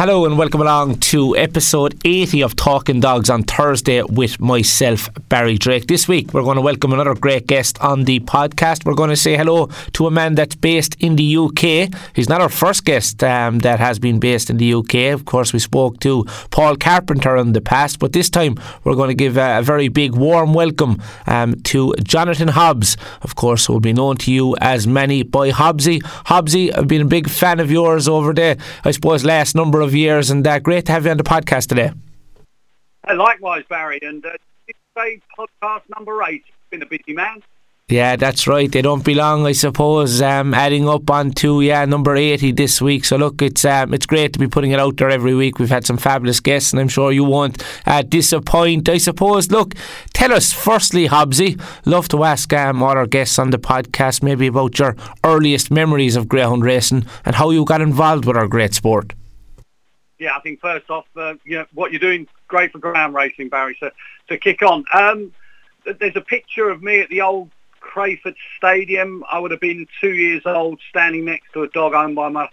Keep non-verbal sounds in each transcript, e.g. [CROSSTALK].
Hello and welcome along to episode 80 of Talking Dogs on Thursday with myself, Barry Drake. This week we're going to welcome another great guest on the podcast. We're going to say hello to a man that's based in the UK. He's not our first guest um, that has been based in the UK. Of course, we spoke to Paul Carpenter in the past, but this time we're going to give a, a very big, warm welcome um, to Jonathan Hobbs, of course, who will be known to you as many by Hobbsy. Hobbsy, I've been a big fan of yours over there. I suppose, last number of years, and uh, great to have you on the podcast today. Uh, likewise, Barry, and uh, say podcast number eight. Been a busy man. Yeah, that's right. They don't belong, I suppose. Um, adding up on to yeah number eighty this week. So look, it's um, it's great to be putting it out there every week. We've had some fabulous guests, and I'm sure you won't uh, disappoint. I suppose. Look, tell us firstly, Hobbsy. Love to ask um, all our guests on the podcast maybe about your earliest memories of greyhound racing and how you got involved with our great sport yeah, I think first off, uh, you know, what you're doing great for greyhound racing, Barry. So to kick on, um, there's a picture of me at the old Crayford Stadium. I would have been two years old, standing next to a dog owned by my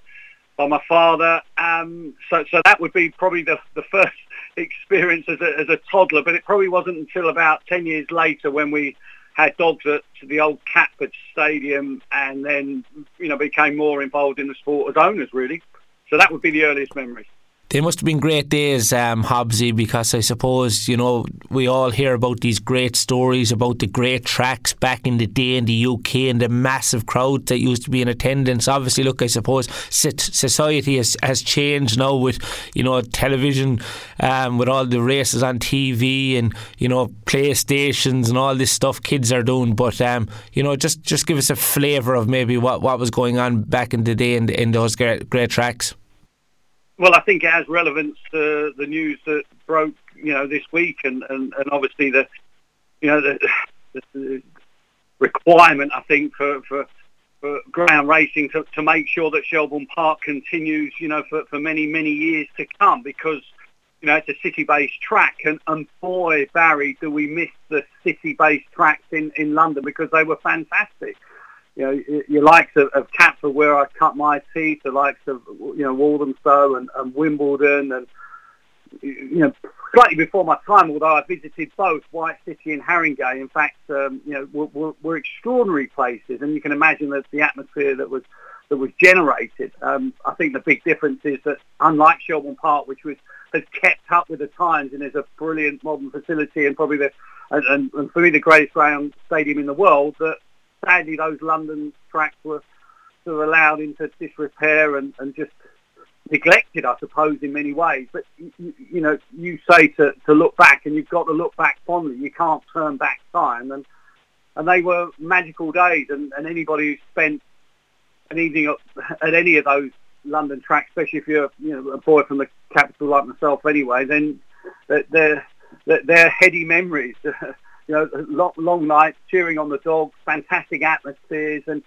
by my father. Um, so so that would be probably the the first [LAUGHS] experience as a, as a toddler. But it probably wasn't until about ten years later when we had dogs at the old Catford Stadium, and then you know became more involved in the sport as owners, really. So that would be the earliest memories. They must have been great days, um, Hobbsy, because I suppose, you know, we all hear about these great stories about the great tracks back in the day in the UK and the massive crowd that used to be in attendance. Obviously, look, I suppose society has, has changed now with, you know, television, um, with all the races on TV and, you know, PlayStations and all this stuff kids are doing. But, um, you know, just, just give us a flavour of maybe what, what was going on back in the day in, in those great, great tracks. Well, I think it has relevance to the news that broke, you know, this week, and, and, and obviously the, you know, the, the requirement I think for, for for greyhound racing to, to make sure that Shelbourne Park continues, you know, for, for many many years to come, because you know it's a city-based track, and, and boy, Barry, do we miss the city-based tracks in in London because they were fantastic you know, your likes of, of Catford where I cut my teeth, the likes of, you know, Walthamstow and, and Wimbledon and, you know, slightly before my time, although I visited both White City and Haringey. In fact, um, you know, were, were, were, extraordinary places, and you can imagine that the atmosphere that was that was generated. Um, I think the big difference is that, unlike Shelbourne Park, which was has kept up with the times and is a brilliant modern facility, and probably the and, and for me the greatest greyhound stadium in the world, that sadly those London tracks were sort of allowed into disrepair and, and just neglected, I suppose, in many ways. But you, you, know, you say to, to look back, and you've got to look back fondly. You can't turn back time, and and they were magical days. And, and anybody who spent an evening at, at any of those London tracks, especially if you're you know a boy from the capital like myself, anyway, then they're they're, they're heady memories. [LAUGHS] you know, long, long nights, cheering on the dogs, fantastic atmospheres, and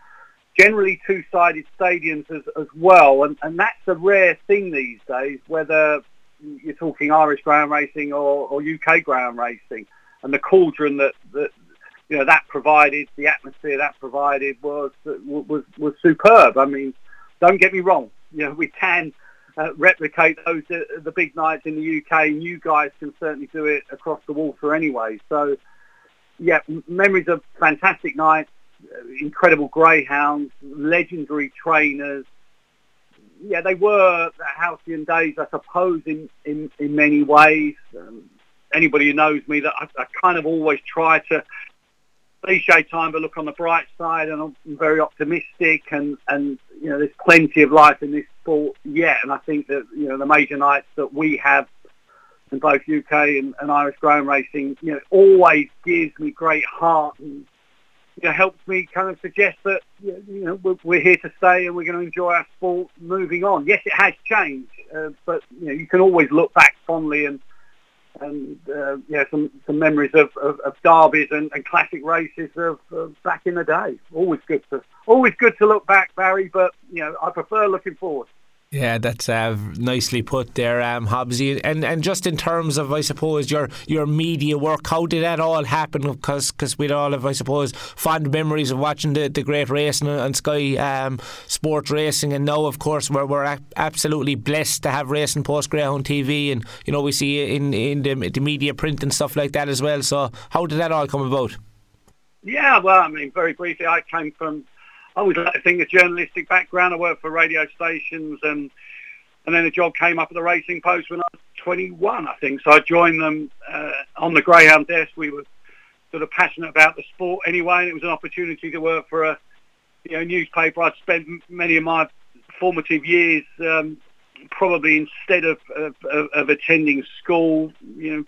generally two-sided stadiums as, as well. And, and that's a rare thing these days, whether you're talking Irish greyhound racing or, or UK greyhound racing. And the cauldron that, that you know that provided, the atmosphere that provided was was was superb. I mean, don't get me wrong. You know, we can uh, replicate those uh, the big nights in the UK, and you guys can certainly do it across the water anyway. So yeah, memories of fantastic nights, uh, incredible greyhounds, legendary trainers. Yeah, they were halcyon days, I suppose, in, in, in many ways. Um, anybody who knows me, that I, I kind of always try to cliche time, but look on the bright side, and I'm very optimistic. And and you know, there's plenty of life in this sport yet. And I think that you know the major nights that we have in both UK and, and Irish greyhound racing, you know, always gives me great heart and you know, helps me kind of suggest that you know we're, we're here to stay and we're going to enjoy our sport moving on. Yes, it has changed, uh, but you know you can always look back fondly and and uh, yeah, some some memories of, of, of derbies and, and classic races of, of back in the day. Always good to always good to look back, Barry. But you know, I prefer looking forward. Yeah, that's uh, nicely put there, um, Hobbsy. And and just in terms of, I suppose, your your media work, how did that all happen? Because cause we'd all have, I suppose, fond memories of watching the, the great racing on Sky um, Sports Racing, and now, of course, we're, we're absolutely blessed to have Racing Post Greyhound TV, and you know we see in in the, the media print and stuff like that as well. So, how did that all come about? Yeah, well, I mean, very briefly, I came from I always like to think a journalistic background. I worked for radio stations and and then a job came up at the Racing Post when I was 21, I think. So I joined them uh, on the Greyhound desk. We were sort of passionate about the sport anyway, and it was an opportunity to work for a you know newspaper. I'd spent many of my formative years um, probably instead of, of, of attending school, you know,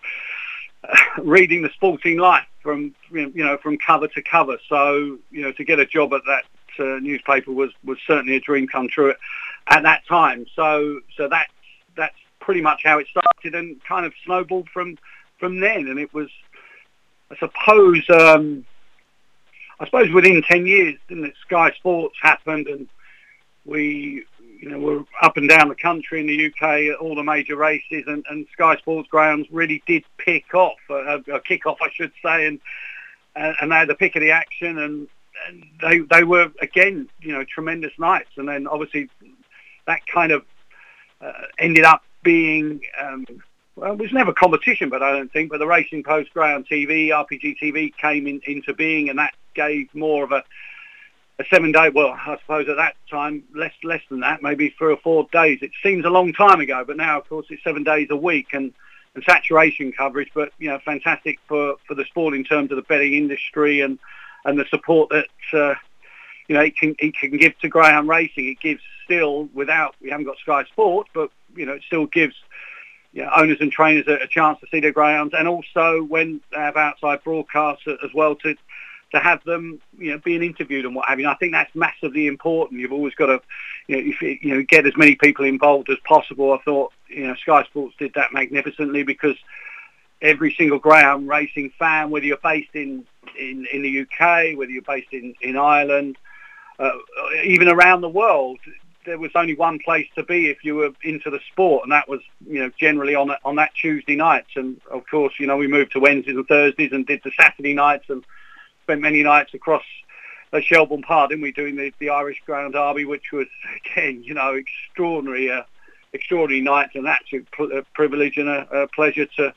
uh, [LAUGHS] reading the Sporting Life from you know from cover to cover. So you know to get a job at that uh, newspaper was was certainly a dream come true at, at that time. So so that's that's pretty much how it started and kind of snowballed from from then. And it was, I suppose, um, I suppose within ten years, didn't it? Sky Sports happened, and we, you know, were up and down the country in the UK at all the major races, and, and Sky Sports greyhounds really did pick off, uh, a kick off, I should say, and and they had the pick of the action, and and they they were again, you know, tremendous nights. And then obviously that kind of uh, ended up being um, well, it was never competition, but I don't think. But the Racing Post Greyhound TV, RPG TV came in, into being, and that gave more of a a seven day. Well, I suppose at that time less less than that, maybe three or four days. It seems a long time ago, but now of course it's seven days a week and. And saturation coverage, but you know, fantastic for, for the sport in terms of the betting industry and and the support that uh, you know it can can give to greyhound racing. It gives still without we haven't got Sky Sports, but you know it still gives you know, owners and trainers a, a, chance to see their greyhounds, and also when they have outside broadcasts as well to to have them you know being interviewed and what have you. I think that's massively important. You've always got to you know if you know get as many people involved as possible. I thought you know Sky Sports did that magnificently because every single greyhound racing fan, whether you're based in, in, in the UK, whether you're based in, in Ireland, uh, even around the world, there was only one place to be if you were into the sport, and that was, you know, generally on on that Tuesday nights. And of course, you know, we moved to Wednesdays and Thursdays and did the Saturday nights and spent many nights across uh, Shelbourne Park, didn't we, doing the, the Irish Greyhound Derby, which was again, you know, extraordinary, uh, extraordinary nights, and that's a privilege and a, a pleasure to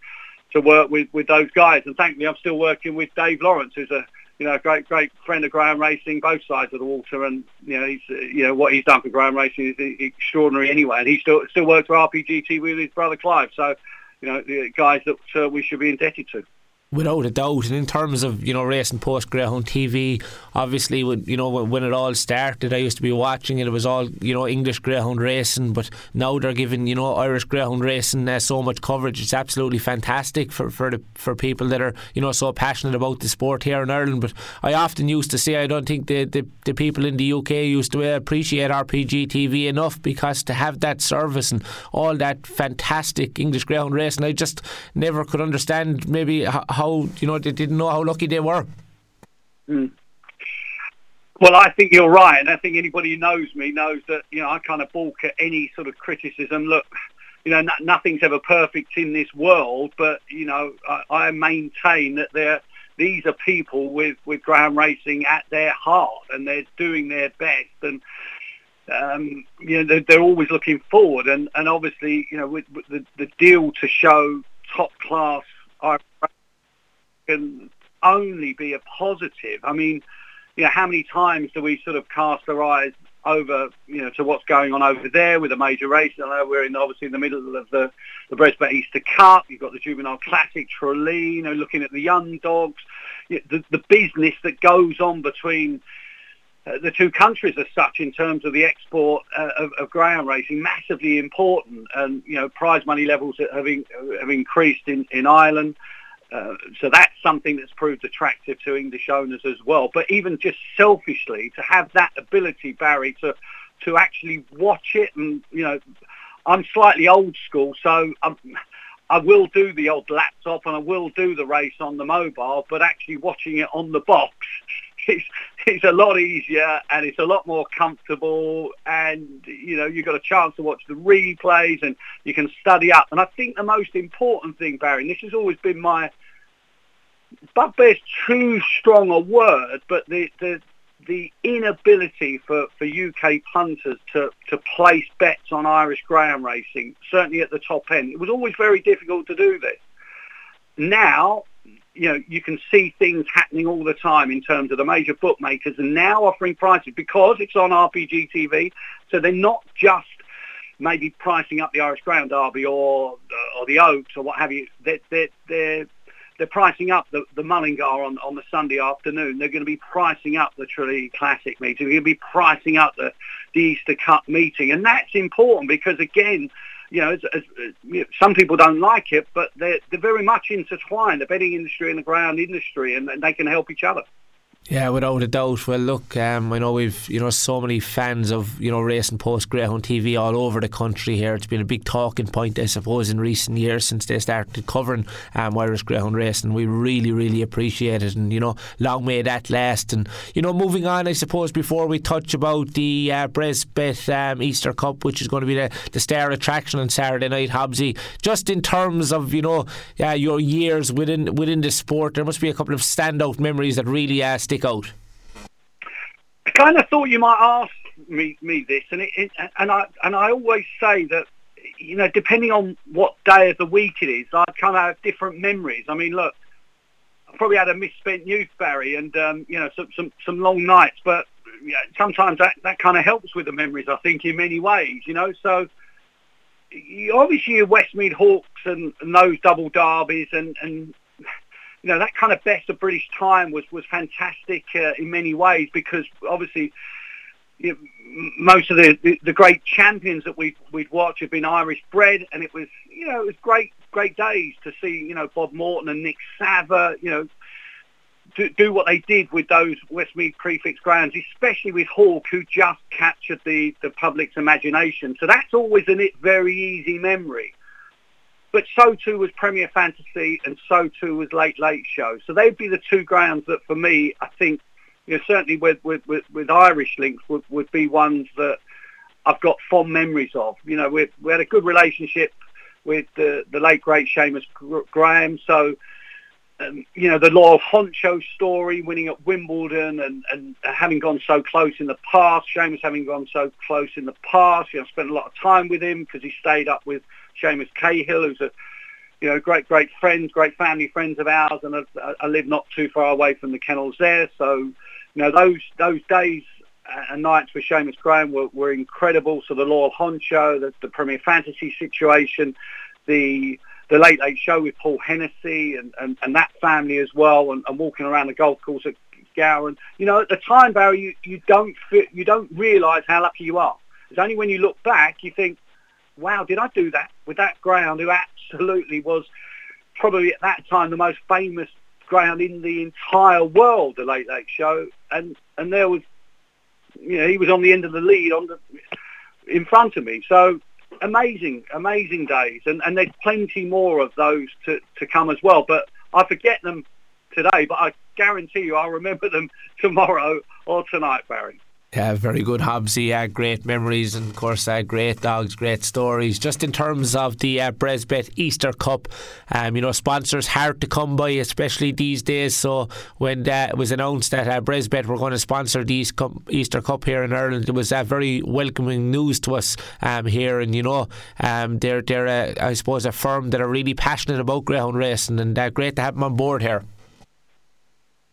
to work with, with those guys. And thankfully, I'm still working with Dave Lawrence, who's a you know a great great friend of Greyhound Racing, both sides of the water. And you know he's you know what he's done for Greyhound Racing is extraordinary anyway. And he still still works for RPGT with his brother Clive. So you know the guys that uh, we should be indebted to without a doubt. And in terms of you know racing post Greyhound TV, obviously when you know when it all started, I used to be watching it. It was all you know English Greyhound racing, but now they're giving you know Irish Greyhound racing uh, so much coverage. It's absolutely fantastic for for the for people that are you know so passionate about the sport here in Ireland. But I often used to say I don't think the the, the people in the UK used to appreciate RPG TV enough because to have that service and all that fantastic English Greyhound racing, I just never could understand maybe how how you know they didn't know how lucky they were. Mm. Well, I think you're right, and I think anybody who knows me knows that you know I kind of balk at any sort of criticism. Look, you know, n- nothing's ever perfect in this world, but you know, I, I maintain that there these are people with with greyhound racing at their heart, and they're doing their best, and um, you know, they're, they're, always looking forward, and and obviously, you know, with, with the the deal to show top class can only be a positive. I mean, you know, how many times do we sort of cast our eyes over, you know, to what's going on over there with a major race? I know we're in obviously in the middle of the the Bresbet Easter Cup. You've got the Juvenile Classic, know, looking at the young dogs, you know, the the business that goes on between. Uh, the two countries as such in terms of the export uh, of, of greyhound racing massively important and you know prize money levels have, in, have increased in, in Ireland uh, so that's something that's proved attractive to English owners as well. But even just selfishly, to have that ability, Barry, to to actually watch it, and you know, I'm slightly old school, so I'm, I will do the old laptop and I will do the race on the mobile, but actually watching it on the box [LAUGHS] it's, it's a lot easier and it's a lot more comfortable and, you know, you've got a chance to watch the replays and you can study up. And I think the most important thing, Barry, and this has always been my, bugbear's too strong a word, but the, the, the inability for, for UK punters to, to place bets on Irish greyhound racing, certainly at the top end. It was always very difficult to do this. Now, you know, you can see things happening all the time in terms of the major bookmakers and now offering prices because it's on RPG TV. So they're not just maybe pricing up the Irish Greyhound Derby or or the Oaks or what have you. They're, they're, they're they're pricing up the, the Mullingar on, on the Sunday afternoon. They're going to be pricing up the Tralee Classic meeting. They're going to be pricing up the, the Easter Cup meeting. And that's important because, again, you know, as, as, you know, some people don't like it, but they're, they're very much intertwined, the betting industry and the greyhound industry, and, and they can help each other. Yeah, without a doubt. Well, look, um, I know we've you know so many fans of you know racing post Greyhound TV all over the country here. It's been a big talking point, I suppose, in recent years since they started covering um, Irish Greyhound racing. We really, really appreciate it, and you know, long may that last. And you know, moving on, I suppose before we touch about the uh, Bresbet um, Easter Cup, which is going to be the, the star attraction on Saturday night, Hobbsy. Just in terms of you know uh, your years within within the sport, there must be a couple of standout memories that really uh, stick stick out? I kind of thought you might ask me me this, and it, it, and I and I always say that you know depending on what day of the week it is, I kind of have different memories. I mean, look, I probably had a misspent youth, Barry, and um, you know some some some long nights, but you know, sometimes that that kind of helps with the memories. I think in many ways, you know, so. Obviously, your Westmead Hawks and, and those double derbies, and, and you know, that kind of best of British time was, was fantastic uh, in many ways because obviously you know, most of the, the, the, great champions that we'd, we'd watch have been Irish bred and it was, you know, it was great, great days to see, you know, Bob Morton and Nick Savva, you know, do, do what they did with those Westmead prefix greyhounds, especially with Hawk, who just captured the, the public's imagination. So that's always a very easy memory. But so too was Premier Fantasy and so too was Late Late Show. So they'd be the two greyhounds that for me, I think, you know, certainly with, with, with, with Irish links would, would be ones that I've got fond memories of. You know, we, we had a good relationship with the, the late great Seamus Graham. So, um, you know, the Loyal Honcho story, winning at Wimbledon and, and having gone so close in the past, Seamus having gone so close in the past. You know, I spent a lot of time with him because he stayed up with Seamus Cahill, who's a you know great great friends, great family friends of ours, and I, I live not too far away from the kennels there. So you know those those days and nights with Seamus Graham were, were incredible. So the Loyal Honcho, the, the Premier Fantasy situation, the the Late Late Show with Paul Hennessy and, and, and that family as well, and, and walking around the golf course at Gowran. You know, at the time, Barry, you, you don't fit, you don't realise how lucky you are. It's only when you look back you think, wow, did I do that with that greyhound, who absolutely was probably at that time the most famous greyhound in the entire world, the Late Late Show, and and there was, you know, he was on the end of the lead on the in front of me. So amazing, amazing days, and and there's plenty more of those to to come as well. But I forget them today, but I guarantee you I'll remember them [LAUGHS] tomorrow or tonight, Barry. Yeah, very good, Hobbsy. Uh, great memories and, of course, uh, great dogs, great stories. Just in terms of the uh, Bresbet Easter Cup, um, you know, sponsors hard to come by, especially these days. So when uh, it was announced that uh, Bresbet were going to sponsor the Easter Cup here in Ireland, it was uh, very welcoming news to us um, here. And you know, um, they're they're uh, I suppose a firm that are really passionate about greyhound racing, and uh, great to have them on board here.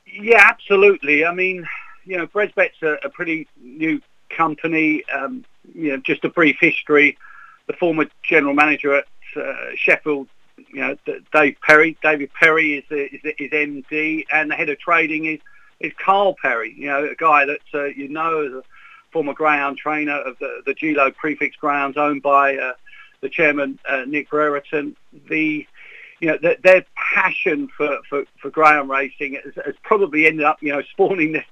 Yeah, absolutely. I mean you know, Bresbet's a, a pretty new company. Um, you know, just a brief history. The former general manager at uh, Sheffield, you know, Dave Perry. David Perry is, is, is MD, and the head of trading is is Carl Perry. You know, a guy that uh, you know, the former greyhound trainer of the the Gelo Prefix Greyhounds, owned by uh, the chairman uh, Nick Brereton. The you know, their, passion for, for, for greyhound racing has, has, probably ended up, you know, [LAUGHS] spawning the,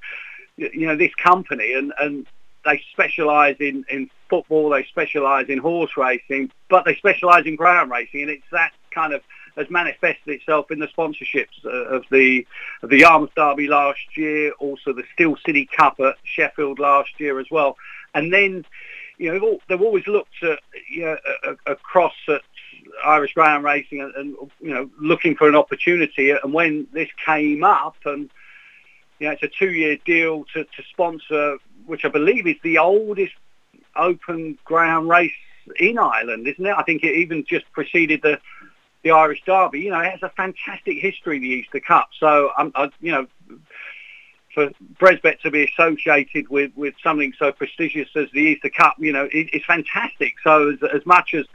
you know this company and and they specialise in in football, they specialise in horse racing, but they specialise in greyhound racing, and it's that kind of has manifested itself in the sponsorships uh, of the of the Yarmouth Derby last year, also the Steel City Cup at Sheffield last year as well. And then, you know, they've, always looked at, you know, across at Irish Greyhound Racing and, and, you know, looking for an opportunity. And when this came up and, you know, it's a two-year deal to, to sponsor, which I believe is the oldest open greyhound race in Ireland, isn't it? I think it even just preceded the the Irish Derby. You know, it has a fantastic history, the Easter Cup. So, um, I, you know, for Bresbet to be associated with, with something so prestigious as the Easter Cup, you know, it, it's fantastic. So, as, as much as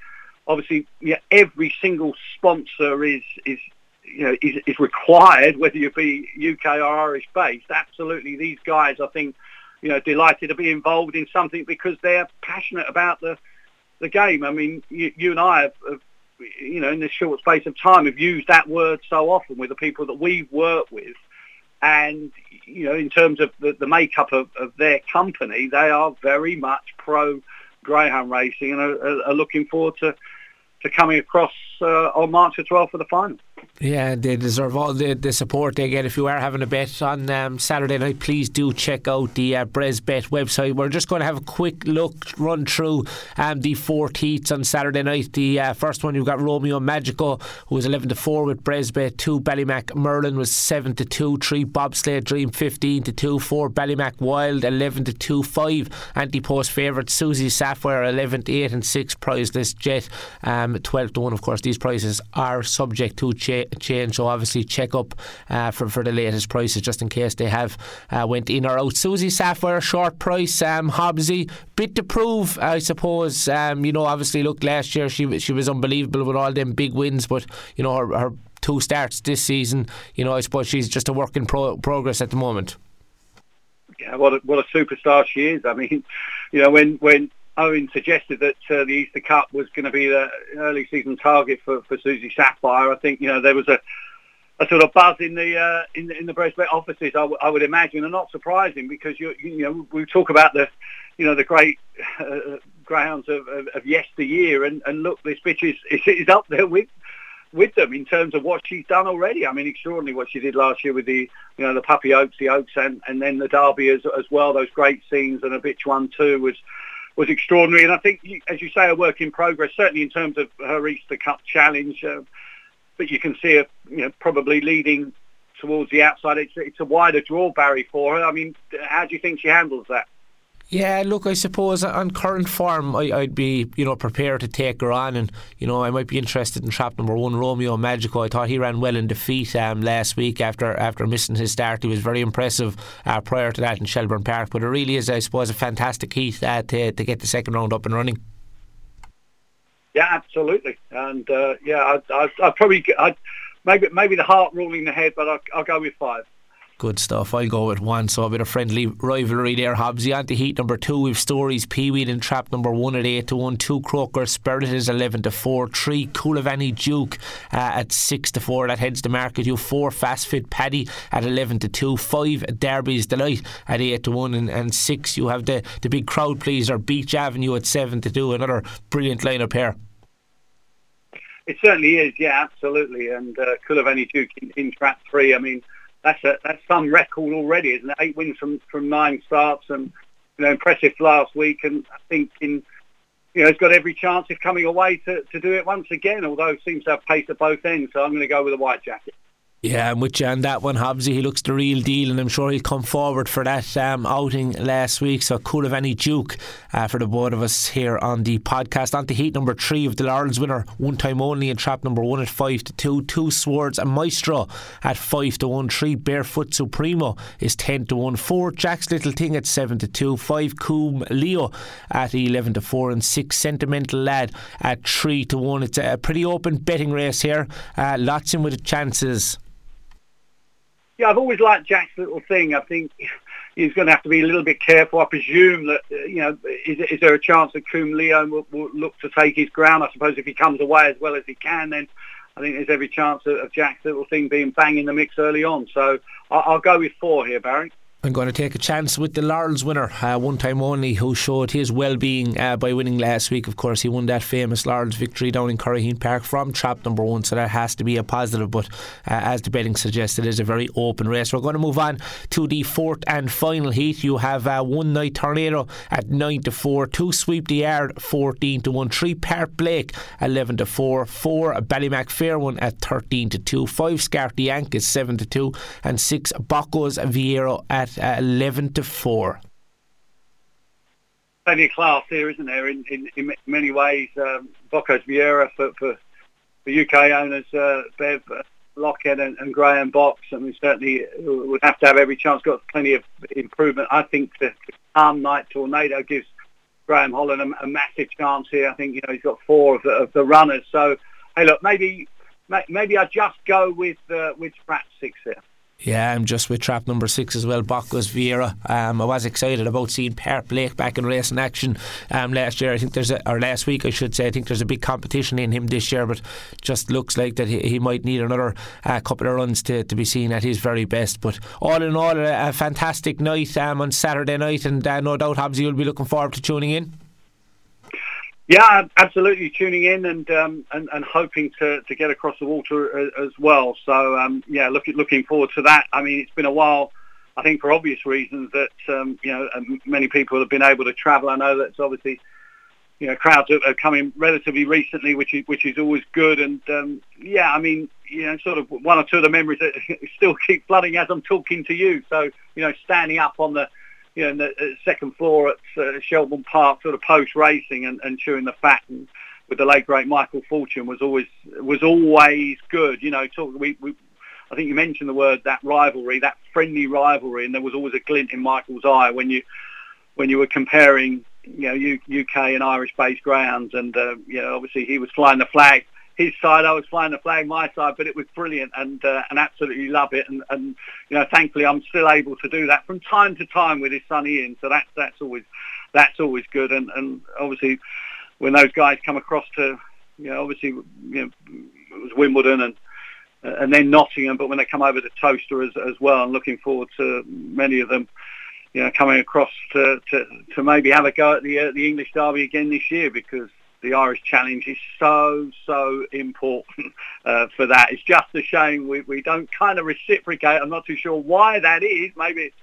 obviously yeah, every single sponsor is is you know is, is required, whether you be UK or Irish based. Absolutely, these guys, I think, you know, delighted to be involved in something because they're passionate about the the game. I mean, you, you and I have, have, you know, in this short space of time, have used that word so often with the people that we've worked with. And, you know, in terms of the, the makeup of, of their company, they are very much pro greyhound racing and are, are looking forward to, to coming across uh, on March the 12th for the final. Yeah, they deserve all the, the support they get. If you are having a bet on um, Saturday night, please do check out the uh, Bresbet website. We're just going to have a quick look, run through um, the four heats on Saturday night. The uh, first one, you've got Romeo Magico, who was 11 to 4 with Bresbet, 2 Ballymac Merlin was 7 to 2, 3 Bobsleigh Dream 15 to 2, 4 Ballymac Wild 11 to 2, 5 anti post favourite Susie Sapphire 11 to 8, and 6 Priceless Jet um, 12 to 1. Of course, these prices are subject to change change. So obviously check up uh, for for the latest prices just in case they have uh, went in or out. Susie Sapphire short price. Um, Hobbsy bit to prove, I suppose. Um, you know, obviously look last year she she was unbelievable with all them big wins, but you know her, her two starts this season. You know, I suppose she's just a work in pro- progress at the moment. Yeah, what a, what a superstar she is. I mean, [LAUGHS] you know, when when Owen suggested that uh, the Easter Cup was going to be the early season target for, for Susie Sapphire. I think you know there was a, a sort of buzz in the uh, in, in the Bresbet offices. I, w- I would imagine, and not surprising because you you know we talk about the you know the great uh, greyhounds of, of, of yesteryear, and, and look, this bitch is, [LAUGHS] is up there with with them in terms of what she's done already. I mean, extraordinary what she did last year with the, you know, the Puppy Oaks, the Oaks, and, and then the Derby as, as well. Those great scenes and a bitch one too was was extraordinary. And I think, as you say, a work in progress, certainly in terms of her Easter Cup challenge. Uh, but you can see her, you know, probably leading towards the outside. It's, it's a wider draw, Barry, for her. I mean, how do you think she handles that? Yeah, look, I suppose on current form, I, would be, you know, prepared to take her on, and you know, I might be interested in trap number one, Romeo Magico. I thought he ran well in defeat um, last week after after missing his start. He was very impressive uh, prior to that in Shelbourne Park, but it really is, I suppose, a fantastic heat uh, to to get the second round up and running. Yeah, absolutely, and uh, yeah, I'd, I'd probably, I'd, maybe maybe the heart ruling the head, but I'll, I'll go with five. Good stuff. I'll go with one. So a bit of friendly rivalry there. Hobbsy on to heat number two. We've stories Peeweed and Trap number one at eight to one. Two Croker Spirit is eleven to four. Three Coolavanny Duke uh, at six to four. That heads to market. You four Fast Fit Paddy at eleven to two. Five Derby's Delight at eight to one, and, and six you have the the big crowd pleaser Beach Avenue at seven to two. Another brilliant lineup here. It certainly is. Yeah, absolutely. And uh, Coolavanny Duke in, in trap three. I mean that's a, that's some record already, isn't it? Eight wins from, from nine starts and you know impressive last week, and I think in you know, he's got every chance of coming away to, to do it once again, although he seems to have pace at both ends. So I'm going to go with a white jacket. Yeah, I'm with you on that one, Hobbsy. He looks the real deal, and I'm sure he'll come forward for that um, outing last week. So Coolavanny Duke uh, for the both of us here on the podcast. On to heat number three of the Laurels winner, one time only in trap number one at five to two. Two Swords and Maestro at five to one. Three Barefoot Supremo is ten to one. Four Jack's Little Thing at seven to two. Five Coom Leo at eleven to four, and six Sentimental Lad at three to one. It's a pretty open betting race here. Uh, lots in with the chances. Yeah, I've always liked Jack's little thing. I think he's going to have to be a little bit careful. I presume that, uh, you know, is, is there a chance that Coombe Leo will, will, look to take his ground? I suppose if he comes away as well as he can, then I think there's every chance of, of Jack's little thing being bang in the mix early on. So I'll, I'll go with four here, Barry. I'm going to take a chance with the Laurels winner, uh, one time only, who showed his well being uh, by winning last week. Of course, he won that famous Laurels victory down in Curraheen Park from trap number one, so that has to be a positive. But uh, as the betting suggests, it is a very open race. We're going to move on to the fourth and final heat. You have uh, one night tornado at 9 to 4, two sweep the yard 14 to 1, three Park Blake 11 to 4, four Ballymac Fair one at 13 to 2, five Scarty Yankees 7 to 2, and six Boccos Vieiro at uh, 11 to 4. Plenty of class here, isn't there? In, in, in many ways, um, Boccos Vieira for, for, for UK owners, uh, Bev uh, Lockhead and, and Graham Box. I mean, certainly would have to have every chance. Got plenty of improvement. I think the Calm Night Tornado gives Graham Holland a, a, massive chance here. I think you know he's got four of the, of the runners. So hey, look, maybe maybe I just go with uh, with perhaps six here. Yeah, I'm just with trap number six as well, Boccos Vieira. Um, I was excited about seeing Park Blake back in racing action um, last year. I think there's a, or last week I should say. I think there's a big competition in him this year, but just looks like that he, he might need another uh, couple of runs to, to be seen at his very best. But all in all, a, a fantastic night um, on Saturday night, and uh, no doubt Hobbsy will be looking forward to tuning in. Yeah, absolutely. Tuning in and um, and, and hoping to, to get across the water as, as well. So um, yeah, looking looking forward to that. I mean, it's been a while. I think for obvious reasons that um, you know many people have been able to travel. I know that's obviously you know crowds are, coming relatively recently, which is which is always good. And um, yeah, I mean you know sort of one or two of the memories that [LAUGHS] still keep flooding as I'm talking to you. So you know standing up on the you know, in the uh, second floor at uh, Shelbourne Park, sort of post racing and, and chewing the fat and with the late great Michael Fortune was always was always good. You know, talk, we, we I think you mentioned the word that rivalry, that friendly rivalry, and there was always a glint in Michael's eye when you when you were comparing, you know, UK and Irish-based greyhounds, and uh, you know, obviously he was flying the flag his side, I was flying the flag my side, but it was brilliant and uh, and absolutely love it. And, and you know, thankfully, I'm still able to do that from time to time with his son Ian. So that's that's always that's always good. And and obviously, when those guys come across to, you know, obviously, you know, it was Wimbledon and and then Nottingham, but when they come over to Towcester as as well, I'm looking forward to many of them you know, coming across to, to, to maybe have a go at the uh, the English Derby again this year because the Irish Challenge is so, so important [LAUGHS] uh, for that. It's just a shame we, we don't kind of reciprocate. I'm not too sure why that is. Maybe it's,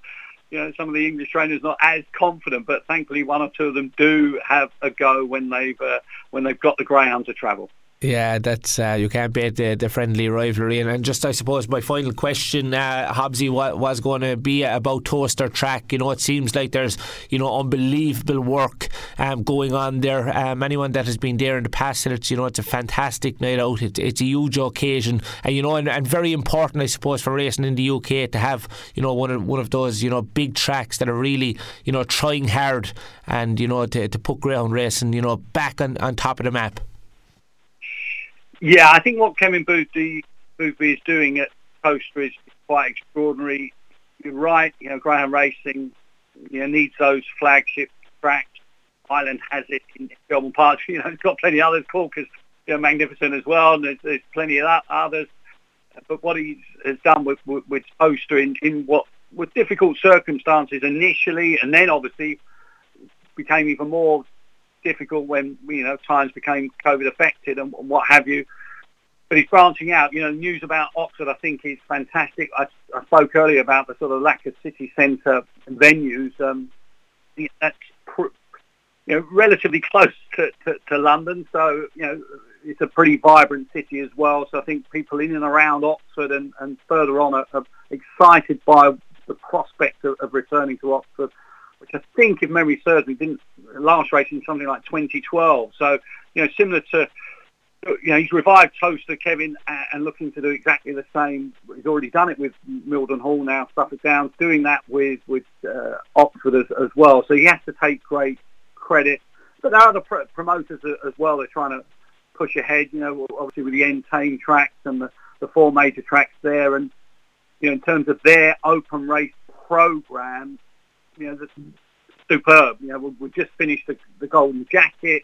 you know, some of the English trainers not as confident, but thankfully one or two of them do have a go when they've, uh, when they've got the greyhound to travel. Yeah, that's uh, you can't beat the, the friendly rivalry. And, and just I suppose my final question, uh, Hobbsy, what was going to be about Towcester Track. You know, it seems like there's you know unbelievable work um, going on there. Um, anyone that has been there in the past it's you know it's a fantastic night out. It, it's a huge occasion, and you know, and, and very important, I suppose, for racing in the UK to have you know one of one of those you know big tracks that are really you know trying hard and you know to, to put greyhound racing you know back on, on top of the map. Yeah, I think what Kevin Boothby, Boothby is doing at Towcester is quite extraordinary. You're right, you know, Greyhound Racing you know, needs those flagship tracks. Ireland has it in Shelbourne Park. [LAUGHS] You know, it's got plenty of others. Is you know, magnificent as well, and there's, there's plenty of others. But what he has done with, with, with Towcester in, in what were difficult circumstances initially, and then obviously became even more difficult when you know times became COVID affected and, what have you. But he's branching out. You know, news about Oxford I think is fantastic. I, I spoke earlier about the sort of lack of city centre venues. Um, that's you know relatively [LAUGHS] close to, to, to London, so you know it's a pretty vibrant city as well. So I think people in and around Oxford and, and further on are, are excited by the prospect of, of returning to Oxford which I think, if memory serves me, didn't last race in something like 2012. So, you know, similar to, you know, he's revived Towcester, Kevin, and looking to do exactly the same. He's already done it with Mildenhall now, Suffolk Downs, doing that with with uh, Oxford as, as, well. So he has to take great credit. But there are other pr- promoters as well. They're trying to push ahead. You know, obviously with the Entain tracks and the, the four major tracks there, and you know, in terms of their open race program, you know, that's superb. You know, we, we just finished the, the Golden Jacket.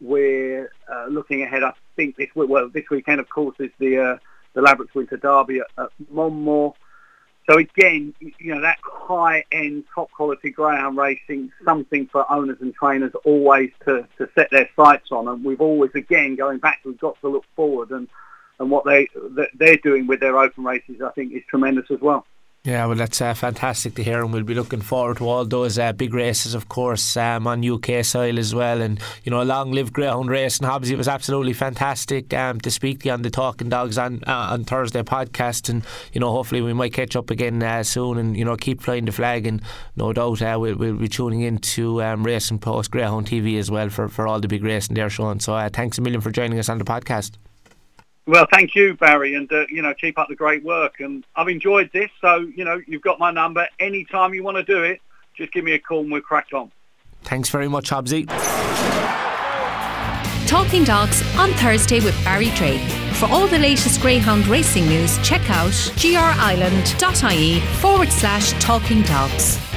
We're uh, looking ahead. I think this well this weekend, of course, is the uh, the Ladbrokes Winter Derby at, at Monmore. so again, you know, that high-end, top-quality greyhound racing, something for owners and trainers always to, to set their sights on. And we've always, again, going back, we've got to look forward. And, and what they, they're doing with their open races, I think, is tremendous as well. Yeah, well, that's uh, fantastic to hear, and we'll be looking forward to all those uh, big races, of course, um, on UK soil as well. And you know, a long live Greyhound Racing, Hobbs. It was absolutely fantastic um, to speak to you on the Talking Dogs on uh, on Thursday podcast, and you know, hopefully we might catch up again uh, soon, and you know, keep flying the flag. And no doubt uh, we'll, we'll be tuning into um, Racing Post Greyhound TV as well for, for all the big racing they're showing. So uh, thanks a million for joining us on the podcast. Well, thank you, Barry, and uh, you know, keep up the great work. And I've enjoyed this, so you know, you've got my number. Anytime you want to do it, just give me a call and we'll crack on. Thanks very much, Hobbsy. Talking Dogs on Thursday with Barry Drake. For all the latest Greyhound racing news, check out grireland.ie forward slash talking dogs.